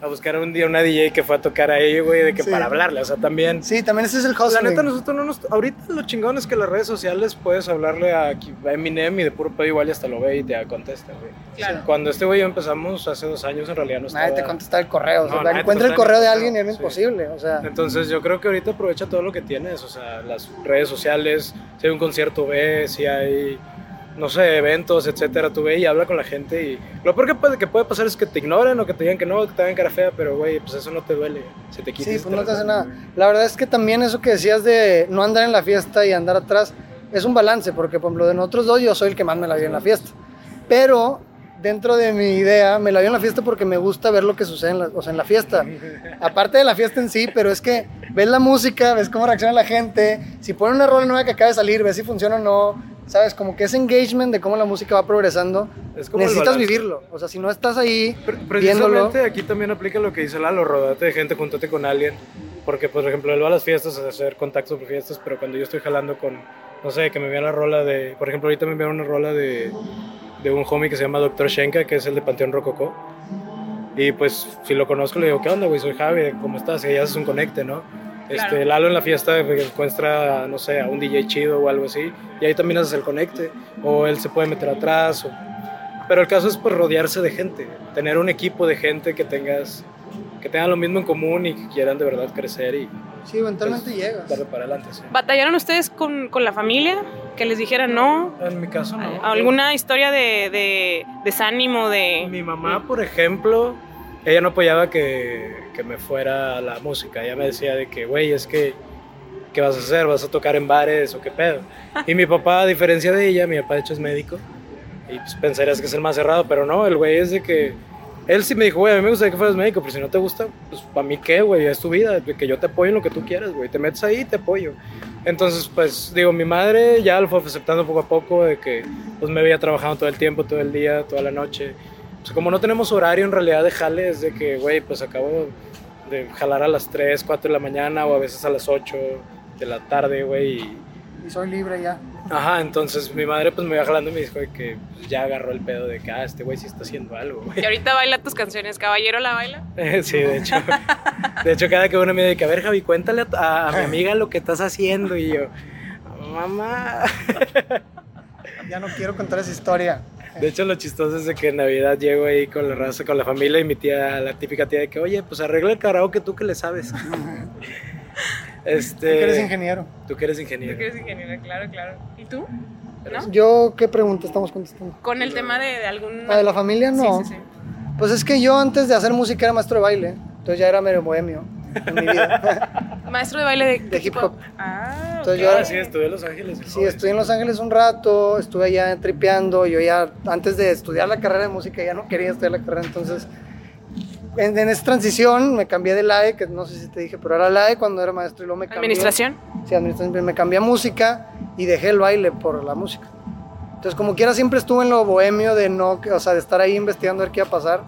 a buscar un día una DJ que fue a tocar ahí, güey, de que Sí. para hablarle, o sea, también... Sí, también ese es el La hustling. neta, nosotros no nos... Ahorita lo chingón es que las redes sociales puedes hablarle a, a Eminem y de puro pedo igual y hasta lo ve y te contesta, güey. Claro. Cuando este güey empezamos hace dos años, en realidad no estaba... Nadie te contesta el correo. o sea, No, encuentra el correo de alguien y sí. imposible. O sea, Entonces yo creo que ahorita aprovecha todo lo que tienes, o sea, las redes sociales, si hay un concierto ve, si hay, no sé, eventos, etcétera, tú ve y habla con la gente y lo peor que puede, que puede pasar es que te ignoren o que te digan que no, que te hagan cara fea, pero güey, pues eso no te duele, se te quita. sí, pues no te hace nada. La verdad es que también eso que decías de no andar en la fiesta y andar atrás es un balance, porque por ejemplo de nosotros dos yo soy el que más me la vi en la fiesta. Pero dentro de mi idea me la vi en la fiesta porque me gusta ver lo que sucede en la, o sea, en la fiesta. Aparte de la fiesta en sí, pero es que ves la música, ves cómo reacciona la gente, si ponen una rola nueva que acaba de salir, ves si funciona o no. ¿Sabes? Como que ese engagement de cómo la música va progresando, Es como necesitas vivirlo. O sea, si no estás ahí viéndolo, Precisamente aquí también aplica lo que dice Lalo, rodate de gente, júntate con alguien, porque por ejemplo él va a las fiestas a hacer contactos por fiestas, pero cuando yo estoy jalando con no sé, que me envían la rola de, por ejemplo, ahorita me enviaron una rola de, de un homie que se llama Dr. Shenka, que es el de Panteón Rococó. Y pues si lo conozco le digo, ¿qué onda, güey? Soy Javi, ¿cómo estás? Y ya haces un conecte, ¿no? Este, Lalo en la fiesta encuentra, no sé, a un DJ chido o algo así, y ahí también haces el conecte, o él se puede meter atrás, o... pero el caso es pues rodearse de gente, tener un equipo de gente que tengas, que tengan lo mismo en común y que quieran de verdad crecer y... Sí, eventualmente pues, llegas. Darle para adelante, sí. ¿Batallaron ustedes con, con la familia? Que les dijeran no. En mi caso no. ¿Alguna historia de, de desánimo? De... Mi mamá, por ejemplo, ella no apoyaba que, que me fuera a la música. Ella me decía de que, güey, es que, ¿qué vas a hacer? ¿Vas a tocar en bares o qué pedo? Y mi papá, a diferencia de ella, mi papá de hecho es médico. Y pues pensarías que es el más cerrado, pero no, el güey es de que... Él sí me dijo, güey, a mí me gustaría que fueras médico, pero si no te gusta, pues para mí qué, güey, es tu vida, que yo te apoyo en lo que tú quieras, güey, te metes ahí y te apoyo. Entonces, pues, digo, mi madre ya lo fue aceptando poco a poco, de que pues me veía trabajando todo el tiempo, todo el día, toda la noche. Pues como no tenemos horario en realidad de jale, es de que, güey, pues acabo de jalar a las 3, 4 de la mañana o a veces a las 8 de la tarde, güey. Y... y soy libre ya. Ajá, entonces mi madre pues me iba jalando y me dijo que pues, ya agarró el pedo de que, ah, este güey sí está haciendo algo, güey. Y ahorita baila tus canciones, ¿Caballero la baila? sí, de hecho. De hecho, cada que uno me dice, a ver, Javi, cuéntale a, a, mi amiga lo que estás haciendo. Y yo, mamá. Ya no quiero contar esa historia. De hecho, lo chistoso es de que en Navidad llego ahí con la raza, con la familia y mi tía, la típica tía de que, oye, pues arregla el karaoke tú que le sabes. este, tú que eres ingeniero. Tú que eres ingeniero. Tú que eres ingeniero, claro, claro. ¿Y tú? ¿No? Yo, ¿qué pregunta estamos contestando? Con el tema de, de algún... ¿Ah, de la familia? No. Sí, sí, sí. Pues es que yo antes de hacer música era maestro de baile, entonces ya era medio bohemio en mi vida. ¿Maestro de baile de, de hip hop? Ah, entonces yo era, sí, estudié en Los Ángeles. Sí, estudié en Los Ángeles un rato, estuve allá tripeando, yo ya antes de estudiar la carrera de música ya no quería estudiar la carrera, entonces en, en esa transición me cambié de LAE, que no sé si te dije, pero era LAE cuando era maestro y luego me cambié. ¿Administración? Sí, administración, me cambié a música y dejé el baile por la música. Entonces como quiera siempre estuve en lo bohemio de no, o sea, de estar ahí investigando a ver qué iba a pasar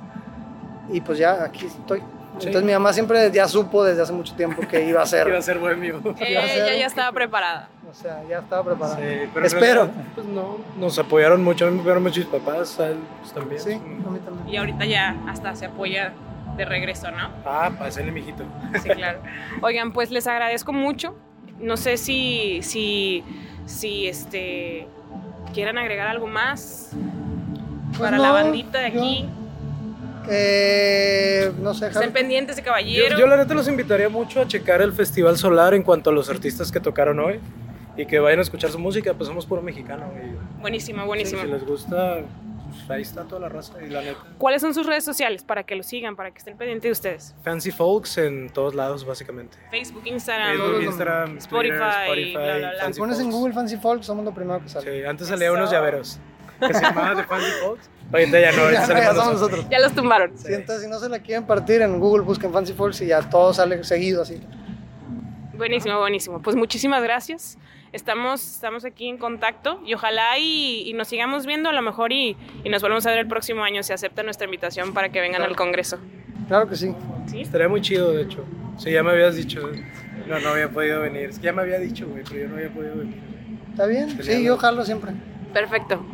y pues ya aquí estoy. Sí. Entonces mi mamá siempre ya supo desde hace mucho tiempo que iba a ser. iba a ser bohemio. Ella ya estaba preparada. O sea, ya estaba preparada. Sí, pero Espero. Realidad, pues no, nos apoyaron mucho, a mí me apoyaron mucho mis papás, a él pues, también. Sí, a mí también. Y ahorita ya hasta se apoya de regreso, ¿no? Ah, pásale, mijito. Sí, claro. Oigan, pues les agradezco mucho. No sé si, si, si este, quieran agregar algo más Pues para no, la bandita de yo- aquí. Eh, no sé, Estén pendientes de Yo, caballero. yo la neta los invitaría mucho a checar el Festival Solar en cuanto a los artistas que tocaron hoy y que vayan a escuchar su música, pues somos puro mexicano. güey. Buenísimo, Sí, buenísimo. si les gusta, pues ahí está toda la raza y la neta. ¿Cuáles son sus redes sociales para que lo sigan, para que estén pendientes de ustedes? Fancy Folks en todos lados, básicamente. Facebook, Instagram, Facebook, Instagram, Spotify, Twitter, Spotify, bla, bla, bla. Fancy Si pones en Folks. Google Fancy Folk, somos lo primero que sale. Sí, antes salía Eso. unos llaveros que se llamaban de Fancy Folks. Ahorita ya no, Ya, sale ya somos nosotros. Ya los tumbaron. Sí, entonces, si no se la quieren partir, en Google busquen Fancy Folks y ya todo sale seguido así. Buenísimo, buenísimo. Pues muchísimas gracias. Estamos, estamos aquí en contacto y ojalá y, y nos sigamos viendo a lo mejor y, y nos volvemos a ver el próximo año si aceptan nuestra invitación para que vengan al Congreso. Claro que sí. ¿Sí? Estaría muy chido, de hecho. Sí, ya me habías dicho. No, no había podido venir. Es que ya me había dicho, güey, pero yo no había podido venir. ¿Está bien? Sería Sí, lo- yo jalo siempre. Perfecto.